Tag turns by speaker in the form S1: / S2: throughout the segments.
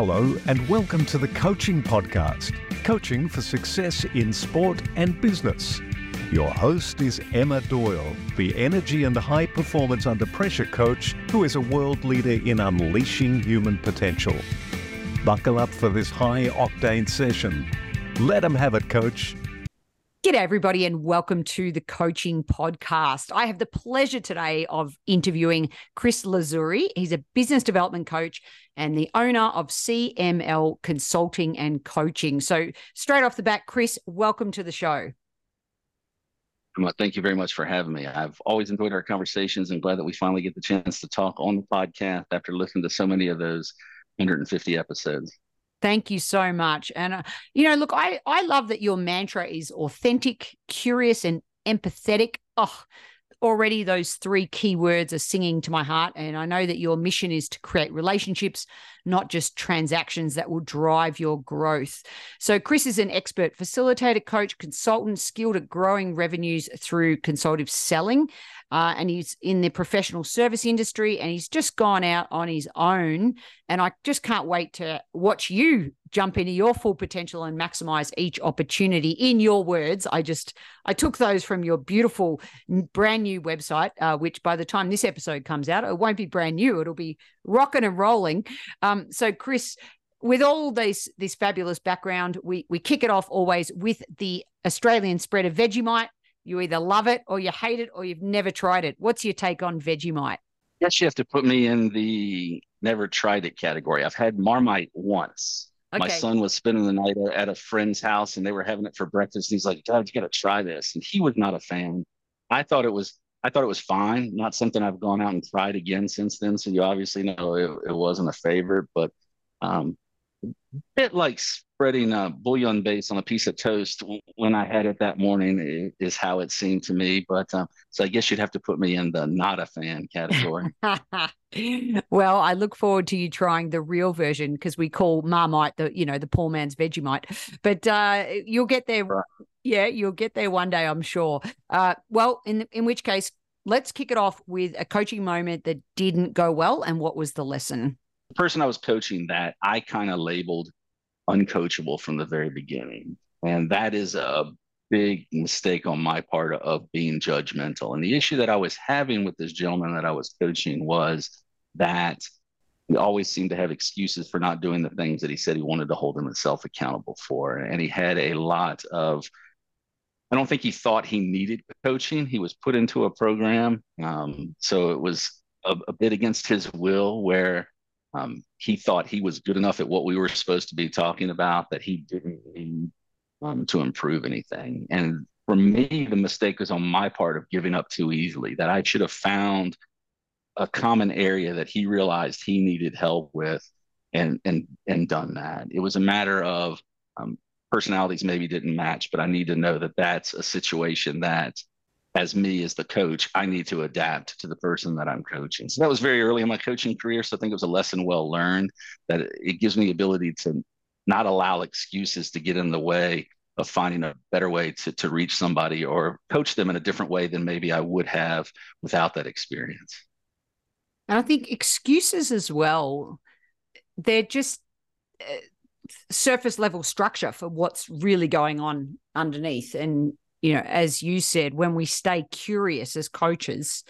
S1: Hello, and welcome to the Coaching Podcast Coaching for Success in Sport and Business. Your host is Emma Doyle, the energy and high performance under pressure coach who is a world leader in unleashing human potential. Buckle up for this high octane session. Let them have it, coach.
S2: G'day, everybody, and welcome to the Coaching Podcast. I have the pleasure today of interviewing Chris Lazzuri. He's a business development coach and the owner of CML Consulting and Coaching. So, straight off the bat, Chris, welcome to the show.
S3: Well, thank you very much for having me. I've always enjoyed our conversations and glad that we finally get the chance to talk on the podcast after listening to so many of those 150 episodes.
S2: Thank you so much. And, uh, you know, look, I, I love that your mantra is authentic, curious, and empathetic. Oh, already those three key words are singing to my heart. And I know that your mission is to create relationships, not just transactions that will drive your growth. So, Chris is an expert facilitator, coach, consultant, skilled at growing revenues through consultative selling uh, and he's in the professional service industry and he's just gone out on his own. And I just can't wait to watch you jump into your full potential and maximize each opportunity. In your words, I just I took those from your beautiful brand new website, uh, which by the time this episode comes out, it won't be brand new; it'll be rocking and rolling. Um, so, Chris, with all these this fabulous background, we we kick it off always with the Australian spread of Vegemite. You either love it or you hate it or you've never tried it. What's your take on Vegemite?
S3: Yes, you have to put me in the never tried it category. I've had Marmite once. Okay. My son was spending the night at a friend's house and they were having it for breakfast. And he's like, Dad, you got to try this. And he was not a fan. I thought it was, I thought it was fine. Not something I've gone out and tried again since then. So you obviously know it, it wasn't a favorite, but um, bit like spreading a bouillon base on a piece of toast when I had it that morning is how it seemed to me. But um, so I guess you'd have to put me in the not a fan category.
S2: well, I look forward to you trying the real version because we call Marmite the you know the poor man's Vegemite. But uh, you'll get there. Right. Yeah, you'll get there one day, I'm sure. Uh, well, in in which case, let's kick it off with a coaching moment that didn't go well, and what was the lesson?
S3: The person I was coaching that I kind of labeled uncoachable from the very beginning. And that is a big mistake on my part of being judgmental. And the issue that I was having with this gentleman that I was coaching was that he always seemed to have excuses for not doing the things that he said he wanted to hold himself accountable for. And he had a lot of, I don't think he thought he needed coaching. He was put into a program. Um, so it was a, a bit against his will where um, he thought he was good enough at what we were supposed to be talking about that he didn't need um, to improve anything. And for me, the mistake was on my part of giving up too easily, that I should have found a common area that he realized he needed help with and and and done that. It was a matter of um, personalities maybe didn't match, but I need to know that that's a situation that as me as the coach, I need to adapt to the person that I'm coaching. So that was very early in my coaching career. So I think it was a lesson well learned that it gives me the ability to not allow excuses to get in the way of finding a better way to, to reach somebody or coach them in a different way than maybe I would have without that experience.
S2: And I think excuses as well, they're just uh, surface level structure for what's really going on underneath. And you know, as you said, when we stay curious as coaches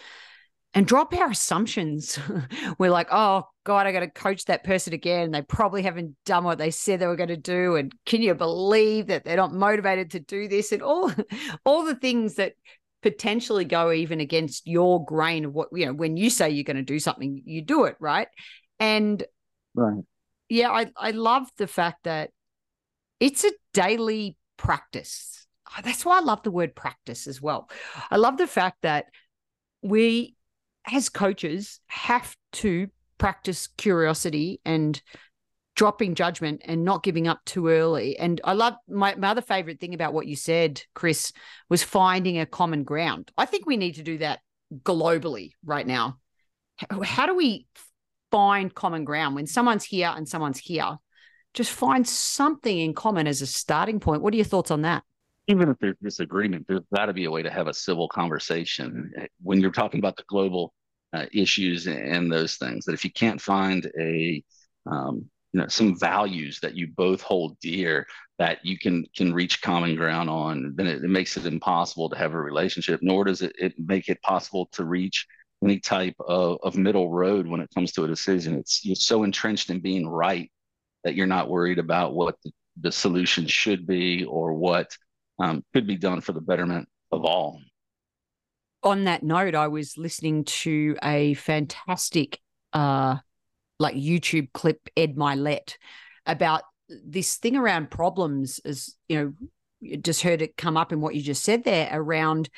S2: and drop our assumptions, we're like, oh God, I got to coach that person again. They probably haven't done what they said they were going to do. And can you believe that they're not motivated to do this? And all, all the things that potentially go even against your grain of what, you know, when you say you're going to do something, you do it, right? And
S3: right.
S2: yeah, I, I love the fact that it's a daily practice Ah, that's why I love the word practice as well. I love the fact that we, as coaches, have to practice curiosity and dropping judgment and not giving up too early. And I love my, my other favorite thing about what you said, Chris, was finding a common ground. I think we need to do that globally right now. How do we find common ground when someone's here and someone's here? Just find something in common as a starting point. What are your thoughts on that?
S3: Even if there's disagreement, there's got to be a way to have a civil conversation when you're talking about the global uh, issues and those things. That if you can't find a um, you know some values that you both hold dear that you can can reach common ground on then it, it makes it impossible to have a relationship nor does it, it make it possible to reach any type of, of middle road when it comes to a decision it's you're so entrenched in being right that you're not worried about what the, the solution should be or what um, could be done for the betterment of all.
S2: On that note i was listening to a fantastic uh like YouTube clip Ed Mylett about this thing around problems as you know you just heard it come up in what you just said there around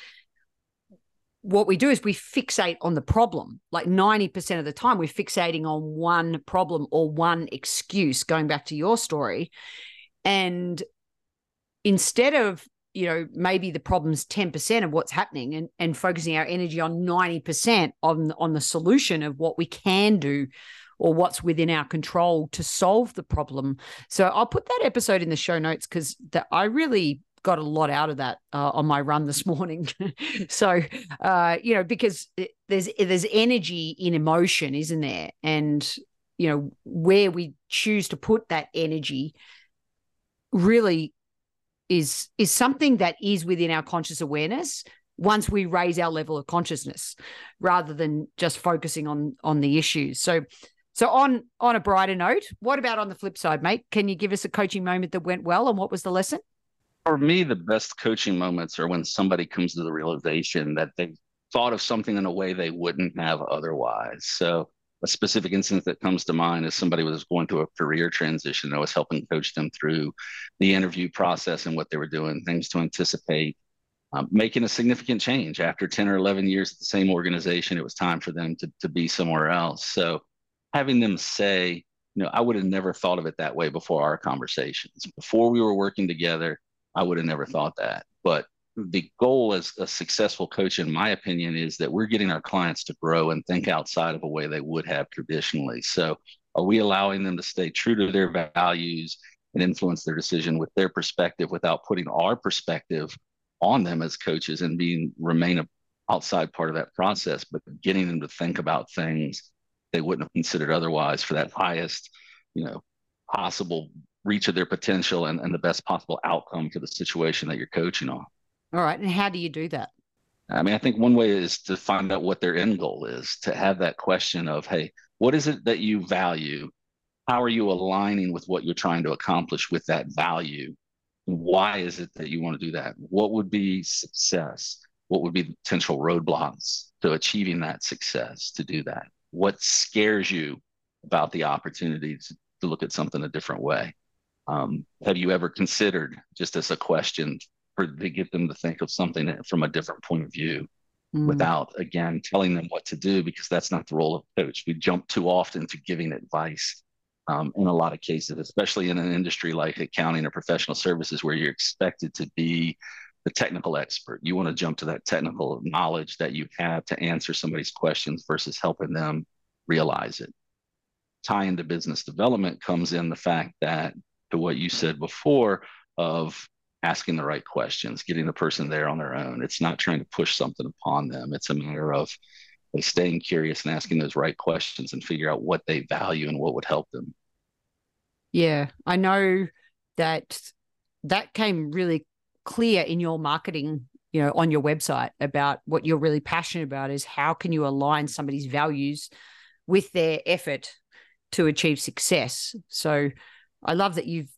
S2: what we do is we fixate on the problem. Like 90% of the time we're fixating on one problem or one excuse going back to your story. And instead of you know maybe the problem's 10% of what's happening and, and focusing our energy on 90% on on the solution of what we can do or what's within our control to solve the problem. So I'll put that episode in the show notes because I really got a lot out of that uh, on my run this morning. so, uh, you know, because there's there's energy in emotion, isn't there? And you know, where we choose to put that energy really is is something that is within our conscious awareness once we raise our level of consciousness rather than just focusing on on the issues so so on on a brighter note, what about on the flip side, mate? Can you give us a coaching moment that went well and what was the lesson?
S3: For me, the best coaching moments are when somebody comes to the realization that they thought of something in a way they wouldn't have otherwise. So a specific instance that comes to mind is somebody was going through a career transition. I was helping coach them through the interview process and what they were doing, things to anticipate. Um, making a significant change after 10 or 11 years at the same organization, it was time for them to, to be somewhere else. So having them say, you know, I would have never thought of it that way before our conversations. Before we were working together, I would have never thought that. But the goal as a successful coach, in my opinion, is that we're getting our clients to grow and think outside of a way they would have traditionally. So, are we allowing them to stay true to their values and influence their decision with their perspective without putting our perspective on them as coaches and being remain a outside part of that process, but getting them to think about things they wouldn't have considered otherwise for that highest, you know, possible reach of their potential and, and the best possible outcome for the situation that you're coaching on.
S2: All right. And how do you do that?
S3: I mean, I think one way is to find out what their end goal is, to have that question of, hey, what is it that you value? How are you aligning with what you're trying to accomplish with that value? Why is it that you want to do that? What would be success? What would be potential roadblocks to achieving that success to do that? what scares you about the opportunity to, to look at something a different way? Um, have you ever considered, just as a question, for to get them to think of something from a different point of view, mm. without again telling them what to do, because that's not the role of coach. We jump too often to giving advice. Um, in a lot of cases, especially in an industry like accounting or professional services, where you're expected to be the technical expert. You want to jump to that technical knowledge that you have to answer somebody's questions versus helping them realize it. Tie into business development comes in the fact that to what you said before of asking the right questions, getting the person there on their own. It's not trying to push something upon them. It's a matter of staying curious and asking those right questions and figure out what they value and what would help them.
S2: Yeah, I know that that came really clear in your marketing you know on your website about what you're really passionate about is how can you align somebody's values with their effort to achieve success so i love that you've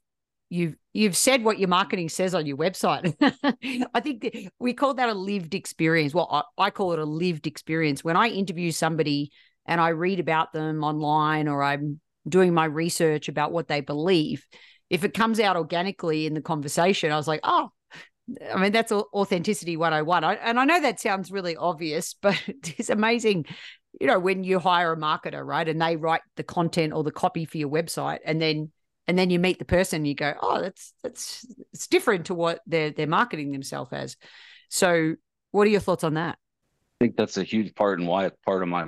S2: you've you've said what your marketing says on your website i think we call that a lived experience well I, I call it a lived experience when i interview somebody and i read about them online or i'm doing my research about what they believe if it comes out organically in the conversation i was like oh I mean, that's authenticity 101. I, and I know that sounds really obvious, but it's amazing, you know, when you hire a marketer, right? And they write the content or the copy for your website and then and then you meet the person, you go, oh, that's that's it's different to what they're they're marketing themselves as. So what are your thoughts on that?
S3: I think that's a huge part and why it's part of my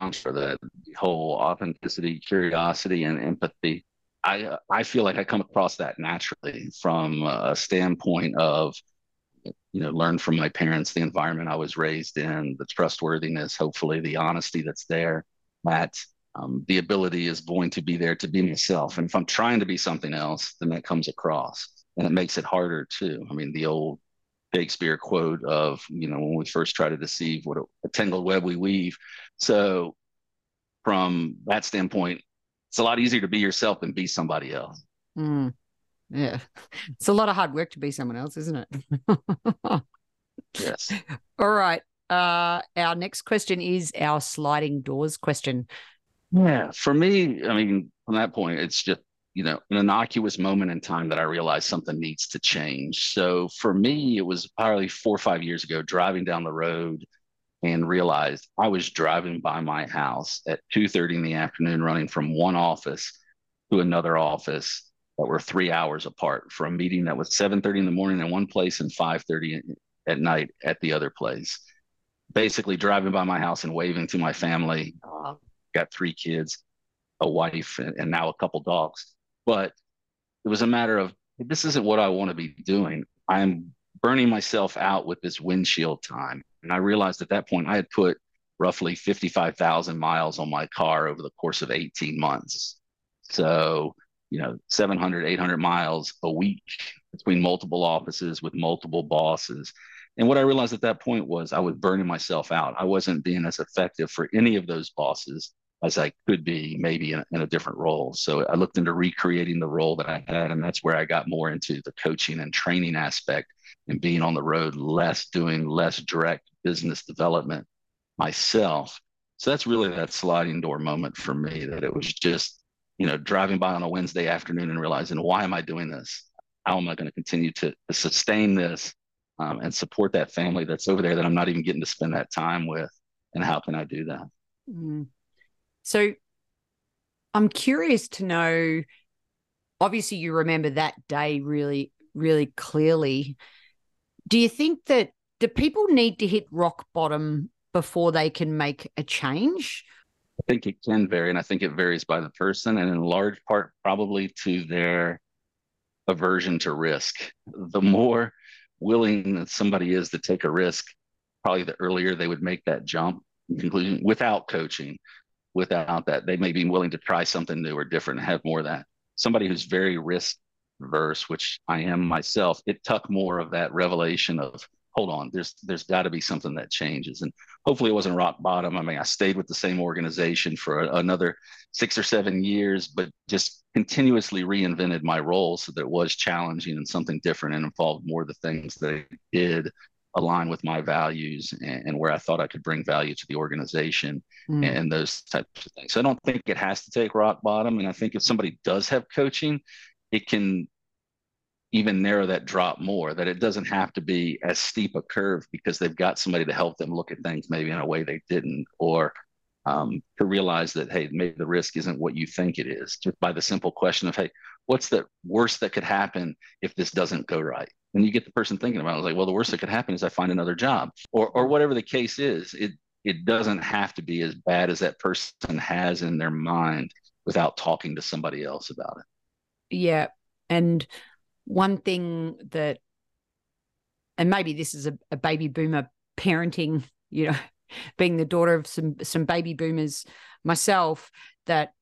S3: mantra, that whole authenticity, curiosity, and empathy I I feel like I come across that naturally from a standpoint of you know learn from my parents the environment I was raised in the trustworthiness hopefully the honesty that's there that um, the ability is going to be there to be myself. And if I'm trying to be something else, then that comes across and it makes it harder too. I mean, the old Shakespeare quote of, you know, when we first try to deceive, what a, a tangled web we weave. So, from that standpoint, it's a lot easier to be yourself than be somebody else.
S2: Mm. Yeah. It's a lot of hard work to be someone else, isn't it?
S3: yes.
S2: All right. Uh, our next question is our sliding doors question.
S3: Yeah. For me, I mean, from that point, it's just, you know, an innocuous moment in time that I realized something needs to change. So for me, it was probably four or five years ago, driving down the road and realized I was driving by my house at 2:30 in the afternoon, running from one office to another office that were three hours apart for a meeting that was 7:30 in the morning in one place and 5:30 at night at the other place. Basically, driving by my house and waving to my family. Got three kids, a wife, and, and now a couple dogs. But it was a matter of this isn't what I want to be doing. I'm burning myself out with this windshield time. And I realized at that point I had put roughly 55,000 miles on my car over the course of 18 months. So, you know, 700, 800 miles a week between multiple offices with multiple bosses. And what I realized at that point was I was burning myself out. I wasn't being as effective for any of those bosses as I could be, maybe in, in, a different role. So I looked into recreating the role that I had, and that's where I got more into the coaching and training aspect and being on the road less, doing less direct business development myself. So that's really that sliding door moment for me that it was just, you know, driving by on a Wednesday afternoon and realizing, why am I doing this? How am I going to continue to, to sustain this um, and support that family that's over there that I'm not even getting to spend that time with? And how can I do that?
S2: Mm. So I'm curious to know obviously, you remember that day really, really clearly. Do you think that do people need to hit rock bottom before they can make a change?
S3: I think it can vary, and I think it varies by the person, and in large part, probably to their aversion to risk. The more willing that somebody is to take a risk, probably the earlier they would make that jump. In conclusion, without coaching, without that, they may be willing to try something new or different and have more of that. Somebody who's very risk averse, which I am myself, it took more of that revelation of hold on, there's there's got to be something that changes. And hopefully it wasn't rock bottom. I mean, I stayed with the same organization for a, another six or seven years, but just continuously reinvented my role so that it was challenging and something different and involved more of the things that I did align with my values and, and, where I thought I could bring value to the organization mm. and, and those types of things. So I don't think it has to take rock bottom. And I think if somebody does have coaching, it can even narrow that drop more, that it doesn't have to be as steep a curve because they've got somebody to help them look at things maybe in a way they didn't, or um, to realize that, hey, maybe the risk isn't what you think it is, just by the simple question of, hey, what's the worst that could happen if this doesn't go right? And you get the person thinking about it, like, well, the worst that could happen is I find another job, or or whatever the case is. It it doesn't have to be as bad as that person has in their mind without talking to somebody else about it.
S2: Yeah, and one thing that, and maybe this is a, a baby boomer parenting, you know, being the daughter of some some baby boomers myself, that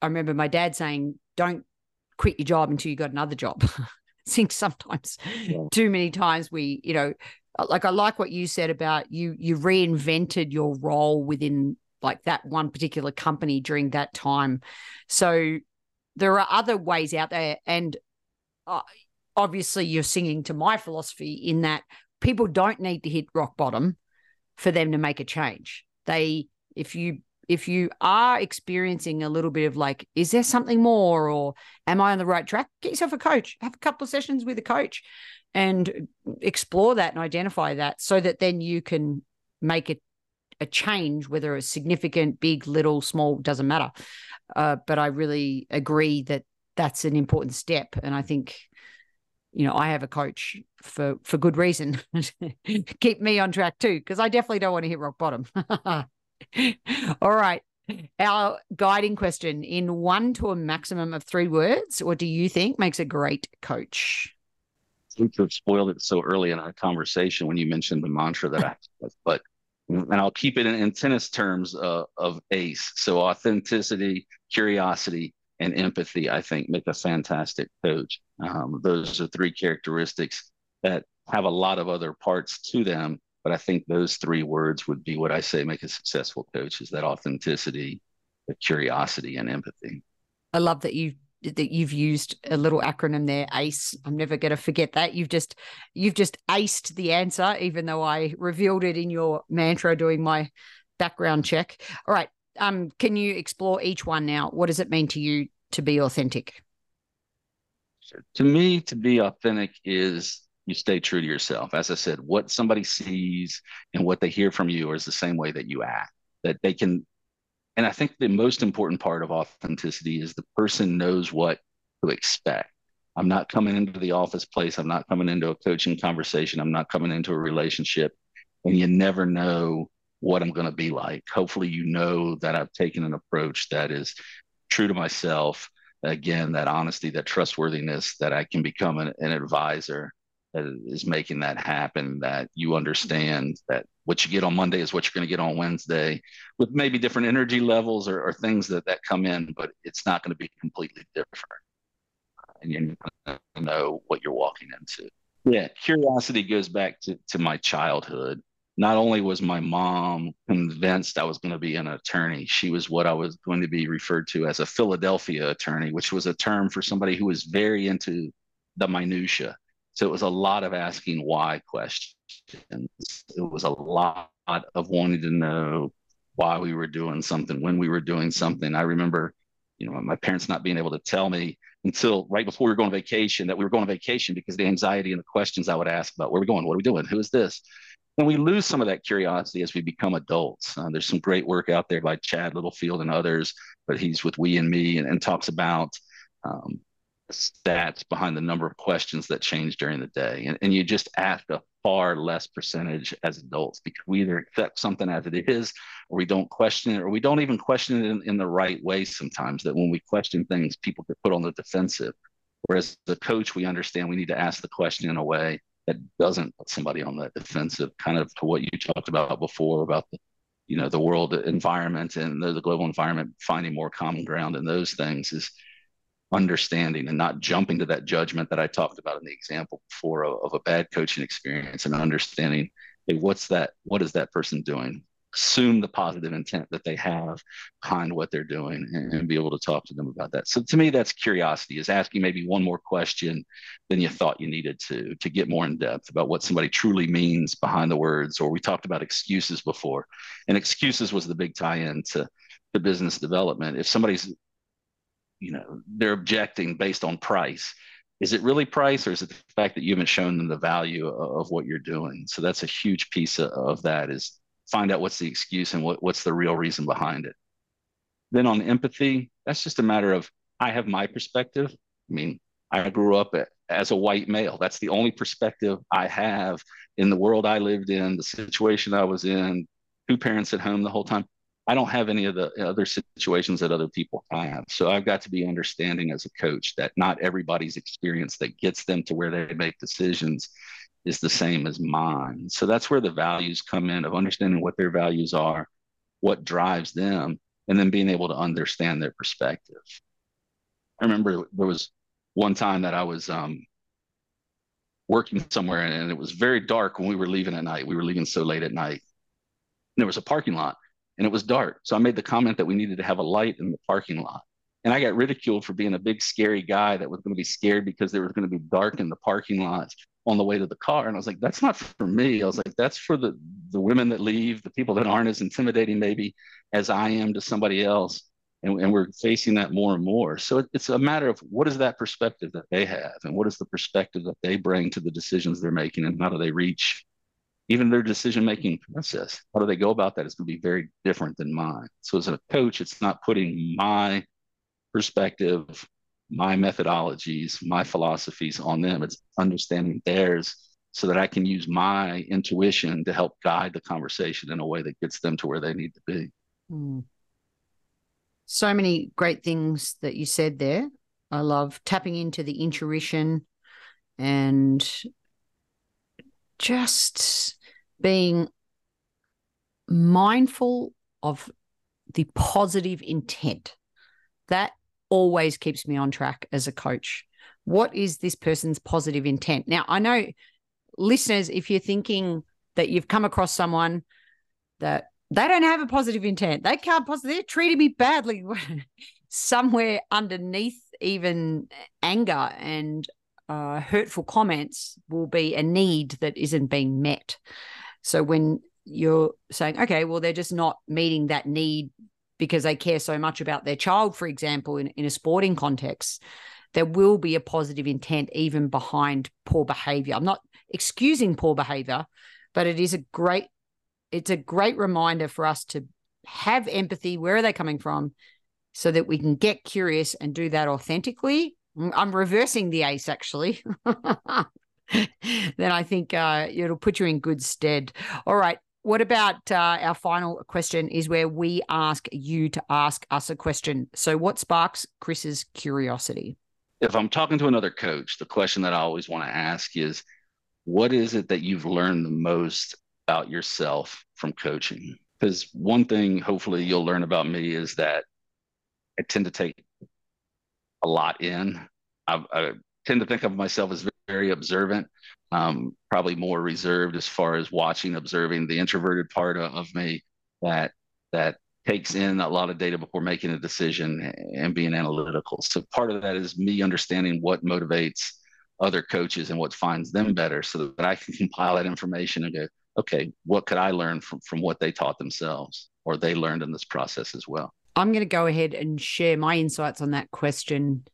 S2: I remember my dad saying, "Don't quit your job until you got another job." Think sometimes, yeah. too many times we, you know, like I like what you said about you you reinvented your role within like that one particular company during that time. So there are other ways out there, and uh, obviously you're singing to my philosophy in that people don't need to hit rock bottom for them to make a change. They, if you if you are experiencing a little bit of like, is there something more, or am I on the right track? Get yourself a coach. Have a couple of sessions with a coach, and explore that and identify that, so that then you can make it a change, whether it's significant, big, little, small, doesn't matter. Uh, but I really agree that that's an important step, and I think you know, I have a coach for for good reason. Keep me on track too, because I definitely don't want to hit rock bottom. All right. Our guiding question in one to a maximum of three words, what do you think makes a great coach?
S3: I think have spoiled it so early in our conversation when you mentioned the mantra that I, but and I'll keep it in, in tennis terms uh, of ACE. So authenticity, curiosity, and empathy, I think, make a fantastic coach. Um, those are three characteristics that have a lot of other parts to them, but I think those three words would be what I say make a successful coach: is that authenticity, the curiosity, and empathy.
S2: I love that you that you've used a little acronym there ace. I'm never going to forget that. You've just you've just aced the answer even though i revealed it in your mantra doing my background check. All right um can you explore each one now? What does it mean to you to be authentic?
S3: To me to be authentic is you stay true to yourself as i said what somebody sees and what they hear from you is the same way that you act that they can and I think the most important part of authenticity is the person knows what to expect. I'm not coming into the office place. I'm not coming into a coaching conversation. I'm not coming into a relationship. And you never know what I'm going to be like. Hopefully, you know that I've taken an approach that is true to myself. Again, that honesty, that trustworthiness, that I can become an, an advisor is making that happen, that you understand that what you get on Monday is what you're going to get on Wednesday, with maybe different energy levels or, or things that, that come in, but it's not going to be completely different. And to know what you're walking into. Yeah, curiosity goes back to, to my childhood. Not only was my mom convinced I was going to be an attorney, she was what I was going to be referred to as a Philadelphia attorney, which was a term for somebody who was very into the minutia so it was a lot of asking why questions. It was a lot of wanting to know why we were doing something, when we were doing something. I remember, you know, my parents not being able to tell me until right before we were going on vacation that we were going on vacation because the anxiety and the questions I would ask about where are we going, what are we doing, who is this? And we lose some of that curiosity as we become adults. Uh, there's some great work out there by Chad Littlefield and others, but he's with We and Me and, and talks about um, stats behind the number of questions that change during the day. And, and you just ask a far less percentage as adults because we either accept something as it is or we don't question it or we don't even question it in, in the right way sometimes that when we question things people get put on the defensive whereas the coach we understand we need to ask the question in a way that doesn't put somebody on the defensive kind of to what you talked about before about the you know the world environment and the, the global environment finding more common ground in those things is understanding and not jumping to that judgment that I talked about in the example before of, of a bad coaching experience and understanding hey, what's that what is that person doing? Assume the positive intent that they have behind what they're doing and, and, be able to talk to them about that. So to me that's curiosity is asking maybe one more question than you thought you needed to to get more in depth about what somebody truly means behind the words or we talked about excuses before. And excuses was the big tie-in to the business development. If somebody's you know they're objecting based on price. Is it really price or is it the fact that you haven't shown them the value of, of what you're doing? So that's a huge piece of, of, that is find out what's the excuse and what, what's the real reason behind it. Then on empathy that's just a matter of i have my perspective. I mean i grew up as a white male. That's the only perspective i have in the world i lived in the situation i was in two parents at home the whole time I don't have any of the other situations that other people have. So I've got to be understanding as a coach that not everybody's experience that gets them to where they make decisions is the same as mine. So that's where the values come in of understanding what their values are, what drives them, and then being able to understand their perspective. I remember there was one time that I was um, working somewhere and it was very dark when we were leaving at night. We were leaving so late at night. And there was a parking lot and it was dark. So I made the comment that we needed to have a light in the parking lot. And I got ridiculed for being a big, scary guy that was going to be scared because there was going to be dark in the parking lot on the way to the car. And I was like, that's not for me. I was like, that's for the, the women that leave, the people that aren't as intimidating, maybe as I am to somebody else. And, and we're facing that more and more. So it, it's a matter of what is that perspective that they have and what is the perspective that they bring to the decisions they're making and how do they reach even their decision making process how do they go about that is going to be very different than mine. So as a coach it's not putting my perspective my methodologies my philosophies on them. It's understanding theirs so that i can use my intuition to help guide the conversation in a way that gets them to where they need to be. Mm.
S2: so many great things that you said there. I love tapping into the intuition and just being mindful of the positive intent. That always keeps me on track as a coach. What is this person's positive intent? Now, I know listeners, if you're thinking that you've come across someone that they don't have a positive intent, they can't possibly, they're treating me badly. Somewhere underneath even anger and uh, hurtful comments will be a need that isn't being met. So when you're saying, okay, well, they're just not meeting that need because they care so much about their child, for example, in, in a sporting context, there will be a positive intent even behind poor behavior. I'm not excusing poor behavior, but it is a great it's a great reminder for us to have empathy. Where are they coming from? So that we can get curious and do that authentically. I'm reversing the ace actually. then I think uh, it'll put you in good stead. All right. What about uh, our final question is where we ask you to ask us a question. So, what sparks Chris's curiosity?
S3: If I'm talking to another coach, the question that I always want to ask is what is it that you've learned the most about yourself from coaching? Because one thing, hopefully, you'll learn about me is that I tend to take a lot in. I, I tend to think of myself as very observant um, probably more reserved as far as watching, observing the introverted part of, of me that that takes in a lot of data before making a decision and being analytical. So part of that is me understanding what motivates other coaches and what finds them better so that I can compile that information and go, okay, what could I learn from, from what they taught themselves or they learned in this process as well?
S2: I'm going to go ahead and share my insights on that question.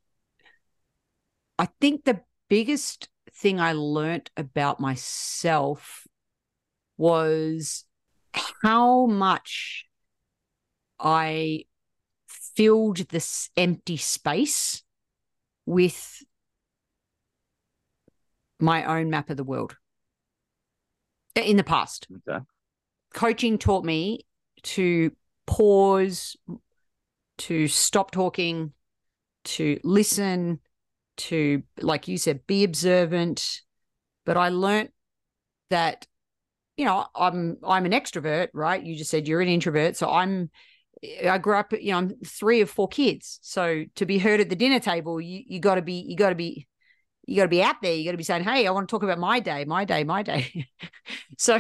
S2: I think the biggest thing I learned about myself was how much I filled this empty space with my own map of the world uh, in the past. Okay. Coaching taught me to pause, to stop talking, to listen, to, like you said, be observant. But I learned that, you know, I'm I'm an extrovert, right? You just said you're an introvert, so I'm. I grew up, you know, I'm three of four kids. So to be heard at the dinner table, you you got to be you got to be you got to be out there. You got to be saying, "Hey, I want to talk about my day, my day, my day." so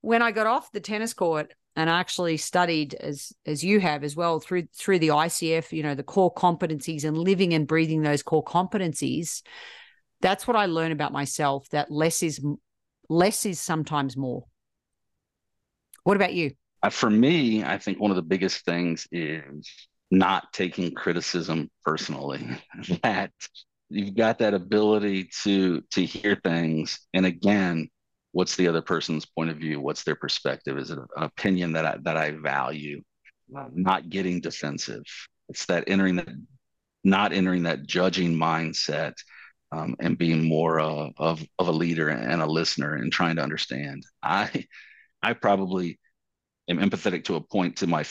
S2: when I got off the tennis court, and I actually studied as as you have as well through through the ICF, you know, the core competencies and living and breathing those core competencies. That's what I learn about myself. That less is less is sometimes more. What about you?
S3: Uh, for me, I think one of the biggest things is not taking criticism personally. that you've got that ability to to hear things, and again, what's the other person's point of view? What's their perspective? Is it an opinion that i that i value? Not getting defensive. It's that entering that not entering that judging mindset um, and being more uh, of of a leader and a listener and trying to understand. I i probably am empathetic to a point to my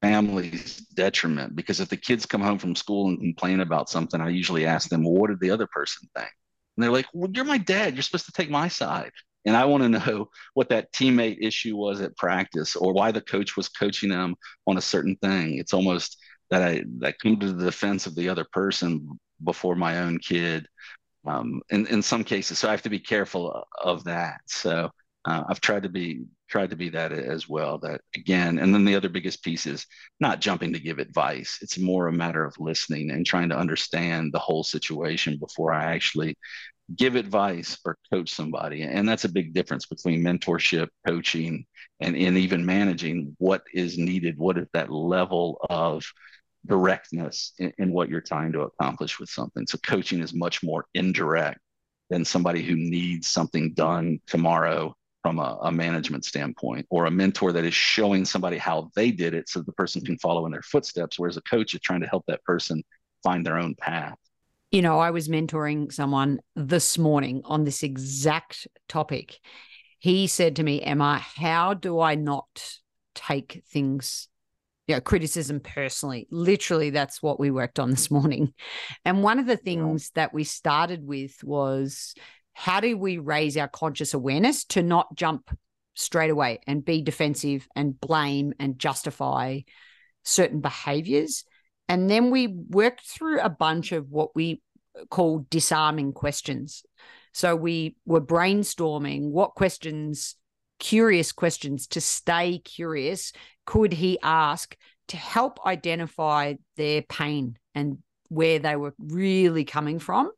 S3: family's detriment because if the kids come home from school and complain about something i usually ask them well, what did the other person think? And they're like well you're my dad. You're supposed to take my side and I want to know what that teammate issue was at practice or why the coach was coaching them on a certain thing. It's almost that I that come to the defense of the other person before my own kid. Um, in, in some cases, so I have to be careful of that. So uh, I've tried to be tried to be that as well. That again, and then the other biggest piece is not jumping to give advice. It's more a matter of listening and trying to understand the whole situation before I actually give advice or coach somebody. And that's a big difference between mentorship, coaching, and, and even managing what is needed. What is that level of directness in, in what you're trying to accomplish with something? So coaching is much more indirect than somebody who needs something done tomorrow from a, a, management standpoint or a mentor that is showing somebody how they did it so the person can follow in their footsteps whereas a coach is trying to help that person find their own path
S2: you know, I was mentoring someone this morning on this exact topic. He said to me, Emma, how do I not take things, you know, criticism personally? Literally, that's what we worked on this morning. And one of the things that we started with was how do we raise our conscious awareness to not jump straight away and be defensive and blame and justify certain behaviors. And then we worked through a bunch of what we call disarming questions. So we were brainstorming what questions, curious questions to stay curious, could he ask to help identify their pain and where they were really coming from.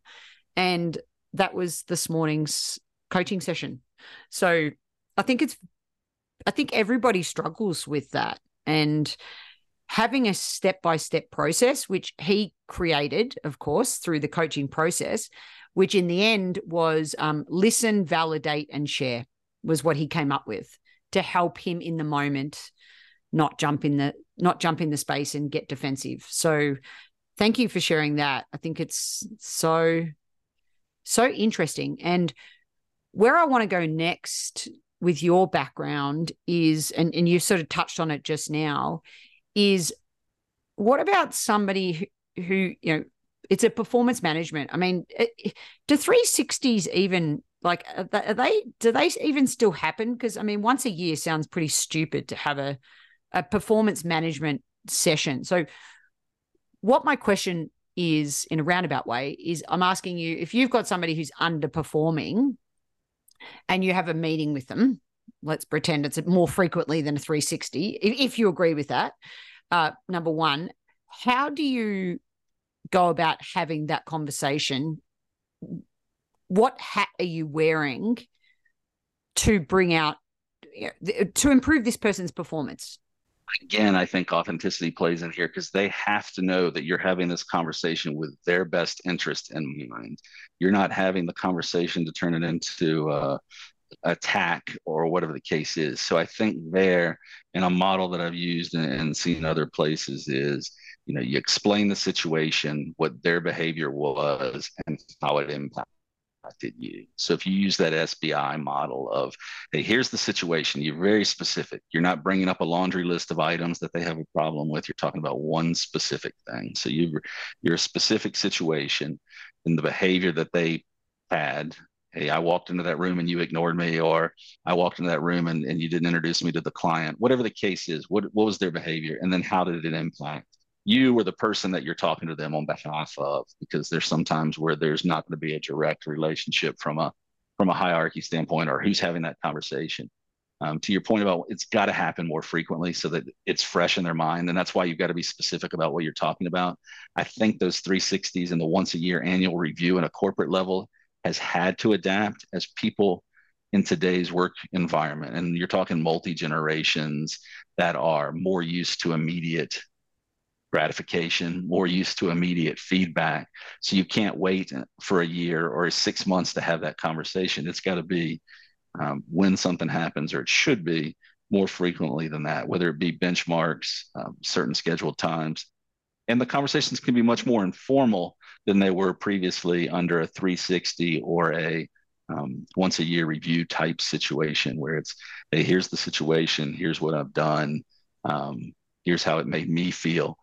S2: And that was this morning's coaching session. So I think it's, I think everybody struggles with that. And having a step by step process, which he created, of course, through the coaching process, which in the end was um, listen, validate, and share, was what he came up with to help him in the moment not jump in the not jump in the space and get defensive. So thank you for sharing that. I think it's so so interesting. And where I want to go next with your background is and, and you sort of touched on it just now is what about somebody who, who you know it's a performance management. I mean do 360s even like are they do they even still happen? Because i mean once a year sounds pretty stupid to have a a performance management session. So what my question is in a roundabout way is i'm asking you if you've got somebody who's underperforming and you have a meeting with them let's pretend it's more frequently than a 360 if, if you agree with that uh, number one how do you go about having that conversation? What hat are you wearing to bring out to improve this person's performance
S3: again i think authenticity plays in here because they have to know that you're having this conversation with their best interest in mind you're not having the conversation to turn it into uh, attack or whatever the case is. So I think there, and a model that I've used and, and seen other places is, you know, you explain the situation, what their behavior was, and how it impacted you. So if you use that SBI model of, hey, here's the situation, you're very specific. You're not bringing up a laundry list of items that they have a problem with. You're talking about one specific thing. So you you're a specific situation and the behavior that they had hey i walked into that room and you ignored me or i walked into that room and, and you didn't introduce me to the client whatever the case is what, what was their behavior and then how did it impact you or the person that you're talking to them on behalf of because there's sometimes where there's not going to be a direct relationship from a from a hierarchy standpoint or who's having that conversation um, to your point about it's got to happen more frequently so that it's fresh in their mind and that's why you've got to be specific about what you're talking about i think those 360s and the once a year annual review at a corporate level has had to adapt as people in today's work environment. And you're talking multi generations that are more used to immediate gratification, more used to immediate feedback. So you can't wait for a year or six months to have that conversation. It's got to be um, when something happens, or it should be more frequently than that, whether it be benchmarks, um, certain scheduled times. And the conversations can be much more informal than they were previously under a 360 or a um, once a year review type situation where it's, hey, here's the situation, here's what I've done, um, here's how it made me feel,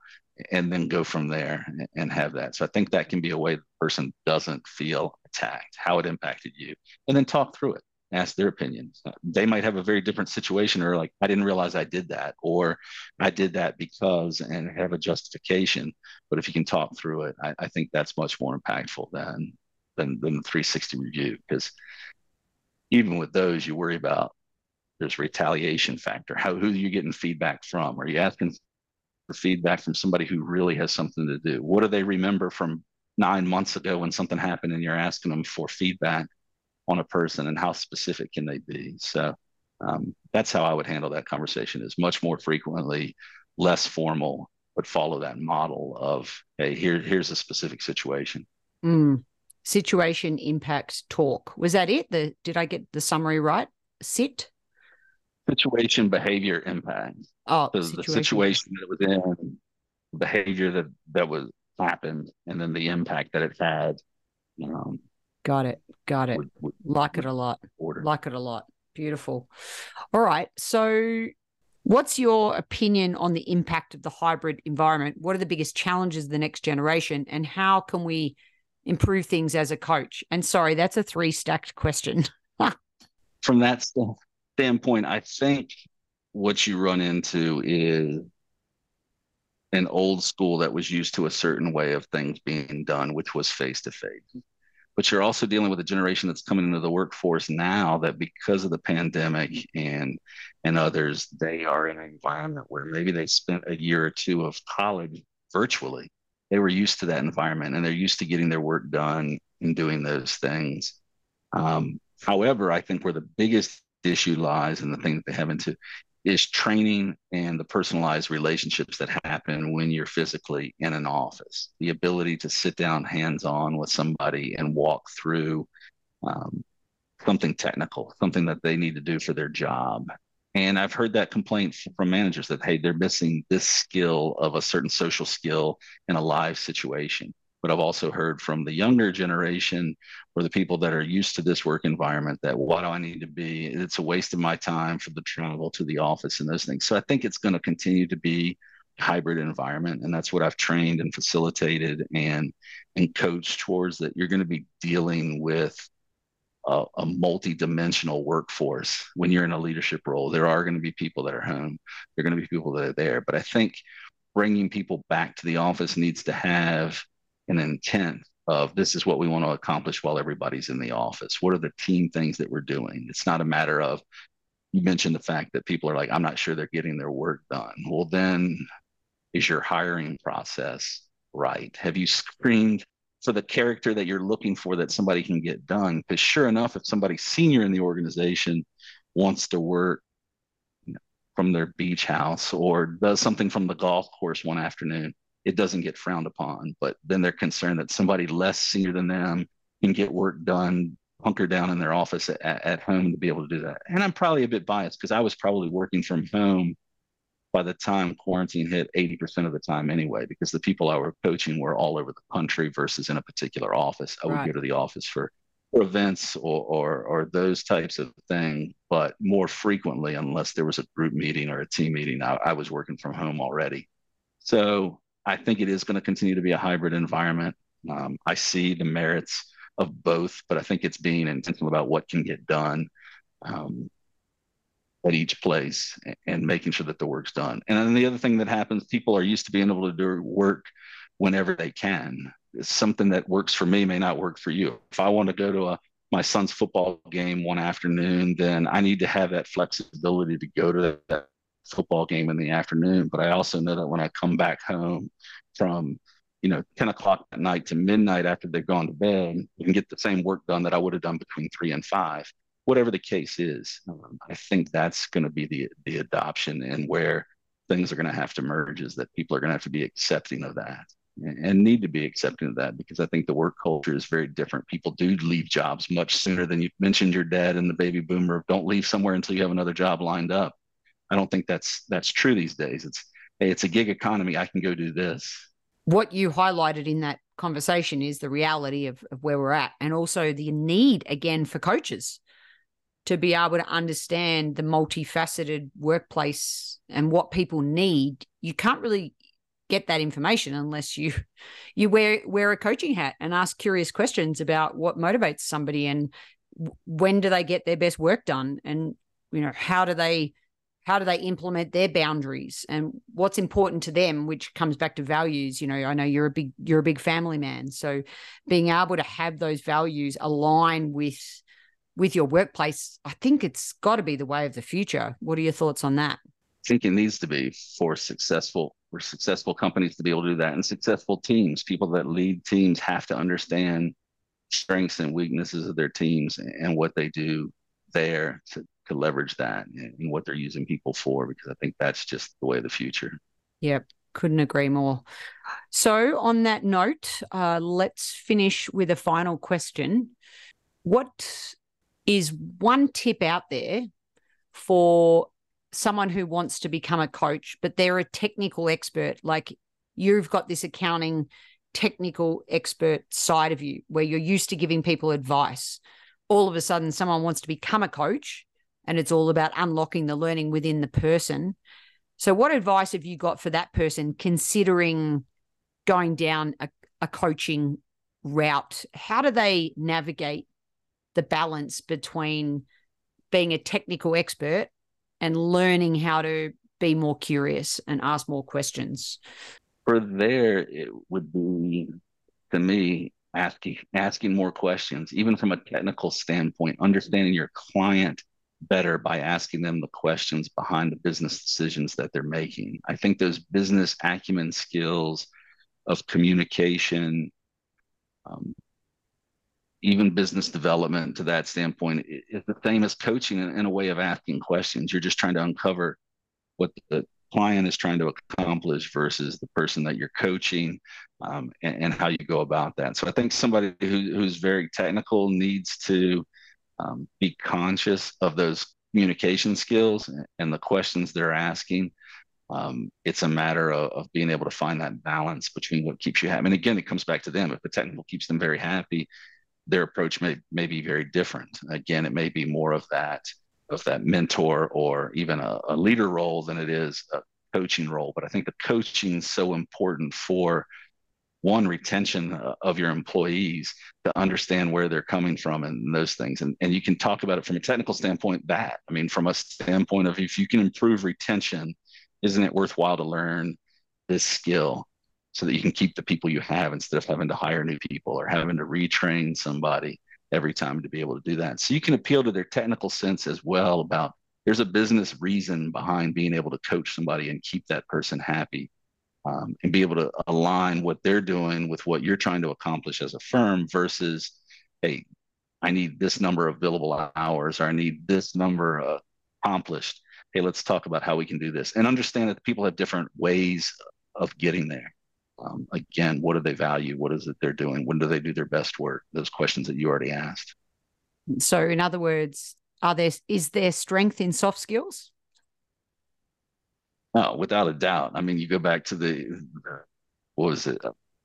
S3: and then go from there and have that. So I think that can be a way the person doesn't feel attacked, how it impacted you, and then talk through it ask their opinions. Uh, they might have a very different situation or like, I didn't realize I did that, or I did that because and have a justification. But if you can talk through it, I, I think that's much more impactful than than than the 360 review. Because even with those, you worry about there's retaliation factor. How who are you getting feedback from? Are you asking for feedback from somebody who really has something to do? What do they remember from nine months ago when something happened and you're asking them for feedback? on a person and how specific can they be so um, that's how i would handle that conversation is much more frequently less formal but follow that model of hey here here's a specific situation
S2: mm. situation impact talk was that it the did i get the summary right sit
S3: situation behavior impact
S2: oh
S3: so the situation that was in behavior that that was happened and then the impact that it had um,
S2: Got it. Got it. Would, would, like would it a lot. Order. Like it a lot. Beautiful. All right. So, what's your opinion on the impact of the hybrid environment? What are the biggest challenges of the next generation, and how can we improve things as a coach? And sorry, that's a three stacked question.
S3: From that standpoint, I think what you run into is an old school that was used to a certain way of things being done, which was face to face. But you're also dealing with a generation that's coming into the workforce now that because of the pandemic and and others, they are in an environment where maybe they spent a year or two of college virtually. They were used to that environment and they're used to getting their work done and doing those things. Um, however, I think where the biggest issue lies and the thing that they have into is training and the personalized relationships that happen when you're physically in an office. The ability to sit down hands on with somebody and walk through um, something technical, something that they need to do for their job. And I've heard that complaint from managers that, hey, they're missing this skill of a certain social skill in a live situation but I've also heard from the younger generation or the people that are used to this work environment that what do I need to be? It's a waste of my time for the travel to the office and those things. So I think it's going to continue to be hybrid environment and that's what I've trained and facilitated and and coached towards that you're going to be dealing with a, a multi-dimensional workforce when you're in a leadership role there are going to be people that are home there are going to be people that are there but I think bringing people back to the office needs to have an intent of this is what we want to accomplish while everybody's in the office. What are the team things that we're doing? It's not a matter of you mentioned the fact that people are like, I'm not sure they're getting their work done. Well, then is your hiring process right? Have you screened for the character that you're looking for that somebody can get done? Because sure enough, if somebody senior in the organization wants to work from their beach house or does something from the golf course one afternoon, it doesn't get frowned upon. But then they're concerned that somebody less senior than them can get work done, hunker down in their office at, at home to be able to do that. And I'm probably a bit biased because I was probably working from home by the time quarantine hit 80% of the time anyway, because the people I were coaching were all over the country versus in a particular office. I would right. go to the office for, for events or, or, or those types of thing, but more frequently, unless there was a group meeting or a team meeting, I, I was working from home already. So I think it is going to continue to be a hybrid environment. Um, I see the merits of both, but I think it's being intentional about what can get done um, at each place and making sure that the work's done. And then the other thing that happens, people are used to being able to do work whenever they can. It's something that works for me may not work for you. If I want to go to a my son's football game one afternoon, then I need to have that flexibility to go to that football game in the afternoon. But I also know that when I come back home from, you know, 10 o'clock at night to midnight after they've gone to bed, can get the same work done that I would have done between three and five, whatever the case is. Um, I think that's going to be the, the adoption and where things are going to have to merge is that people are going to have to be accepting of that and need to be accepting of that because I think the work culture is very different. People do leave jobs much sooner than you mentioned your dad and the baby boomer. Don't leave somewhere until you have another job lined up. I don't think that's that's true these days. It's hey, it's a gig economy. I can go do this.
S2: What you highlighted in that conversation is the reality of, of where we're at, and also the need again for coaches to be able to understand the multifaceted workplace and what people need. You can't really get that information unless you you wear wear a coaching hat and ask curious questions about what motivates somebody and when do they get their best work done and you know how do they how do they implement their boundaries and what's important to them which comes back to values. You know i know you're a big you're a big family man. So being able to have those values align with with your workplace i think it's got to be the way of the future. What are your thoughts on that?
S3: I think it needs to be for successful for successful companies to be able to do that and successful teams. People that lead teams have to understand strengths and weaknesses of their teams and what they do there to, to leverage that and what they're using people for because I think that's just the way of the future.
S2: Yep. Couldn't agree more. So, on that note, uh, let's finish with a final question. What is one tip out there for someone who wants to become a coach, but they're a technical expert? Like you've got this accounting technical expert side of you where you're used to giving people advice. All of a sudden, someone wants to become a coach and it's all about unlocking the learning within the person. So, what advice have you got for that person considering going down a, a coaching route? How do they navigate the balance between being a technical expert and learning how to be more curious and ask more questions?
S3: For there, it would be to me asking asking more questions, even from a technical standpoint, understanding your client better by asking them the questions behind the business decisions that they're making. I think those business acumen skills of communication, um, even business development to that standpoint is the same as coaching in, in, a way of asking questions. You're just trying to uncover what the client is trying to accomplish versus the person that you're coaching um, and, and, how you go about that. So I think somebody who, who's very technical needs to um, be conscious of those communication skills and the questions they're asking. Um, it's a matter of, of, being able to find that balance between what keeps you happy. And again, it comes back to them. If the technical keeps them very happy, their approach may, may be very different. Again, it may be more of that of that mentor or even a, a leader role than it is a coaching role. But I think the coaching is so important for one retention uh, of your employees to understand where they're coming from and those things. And, and you can talk about it from a technical standpoint that i mean from a standpoint of if you can improve retention isn't it worthwhile to learn this skill so that you can keep the people you have instead of having to hire new people or having to retrain somebody every time to be able to do that? So you can appeal to their technical sense as well about there's a business reason behind being able to coach somebody and keep that person happy um, and be able to align what they're doing with what you're trying to accomplish as a firm versus, hey, I need this number of billable hours or I need this number uh, accomplished. Hey, let's talk about how we can do this and understand that people have different ways of getting there. Um, again, what do they value? What is it they're doing? When do they do their best work? Those questions that you already asked.
S2: So, in other words, are there is there strength in soft skills?
S3: No, without a doubt. I mean, you go back to the, what was it,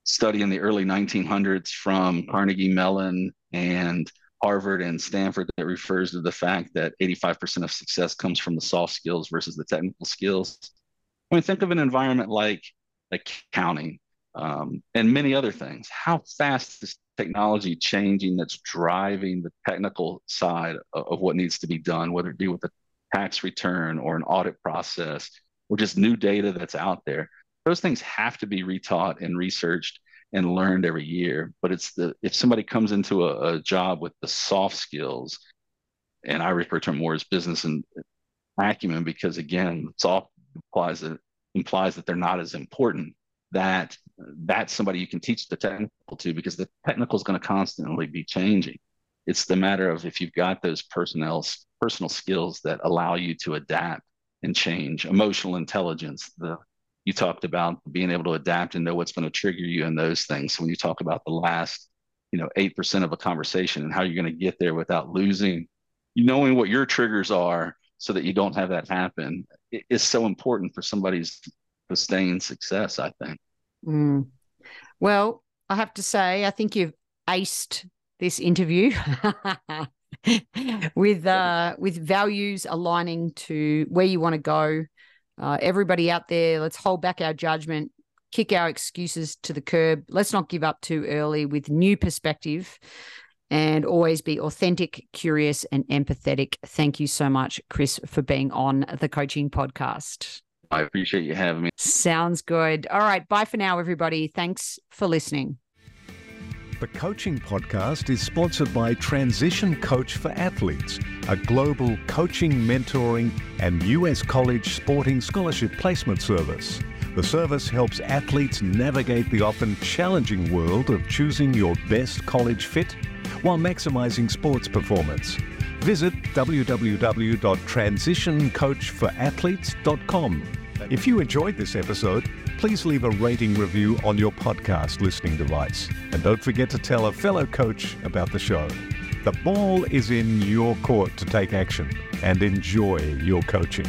S3: study in the early 1900s from Carnegie Mellon and Harvard and Stanford that refers to the fact that 85% of success comes from the soft skills versus the technical skills. I mean, think of an environment like accounting um, and many other things. How fast is technology changing that's driving the technical side of what needs to be done, whether it be with a tax return or an audit process or just new data that's out there. Those things have to be retaught and researched and learned every year. But it's the if somebody comes into a, a job with the soft skills, and I refer to them more as business and acumen because again, soft implies that implies that they're not as important. That that's somebody you can teach the technical to because the technical is going to constantly be changing. It's the matter of if you've got those personnel personal skills that allow you to adapt and change. Emotional intelligence, the you talked about being able to adapt and know what's going to trigger you and those things. So when you talk about the last, you know, eight percent of a conversation and how you're going to get there without losing, knowing what your triggers are so that you don't have that happen is so important for somebody's sustained success. I think.
S2: Mm. Well, I have to say, I think you've aced this interview. with uh, with values aligning to where you want to go. Uh, everybody out there, let's hold back our judgment, kick our excuses to the curb. Let's not give up too early with new perspective and always be authentic, curious, and empathetic. Thank you so much, Chris, for being on the coaching podcast.
S3: I appreciate you having me.
S2: Sounds good. All right. Bye for now, everybody. Thanks for listening.
S1: The Coaching Podcast is sponsored by Transition Coach for Athletes, a global coaching, mentoring, and US college sporting scholarship placement service. The service helps athletes navigate the often challenging world of choosing your best college fit while maximizing sports performance. Visit www.transitioncoachforathletes.com. If you enjoyed this episode, please leave a rating review on your podcast listening device. And don't forget to tell a fellow coach about the show. The ball is in your court to take action and enjoy your coaching.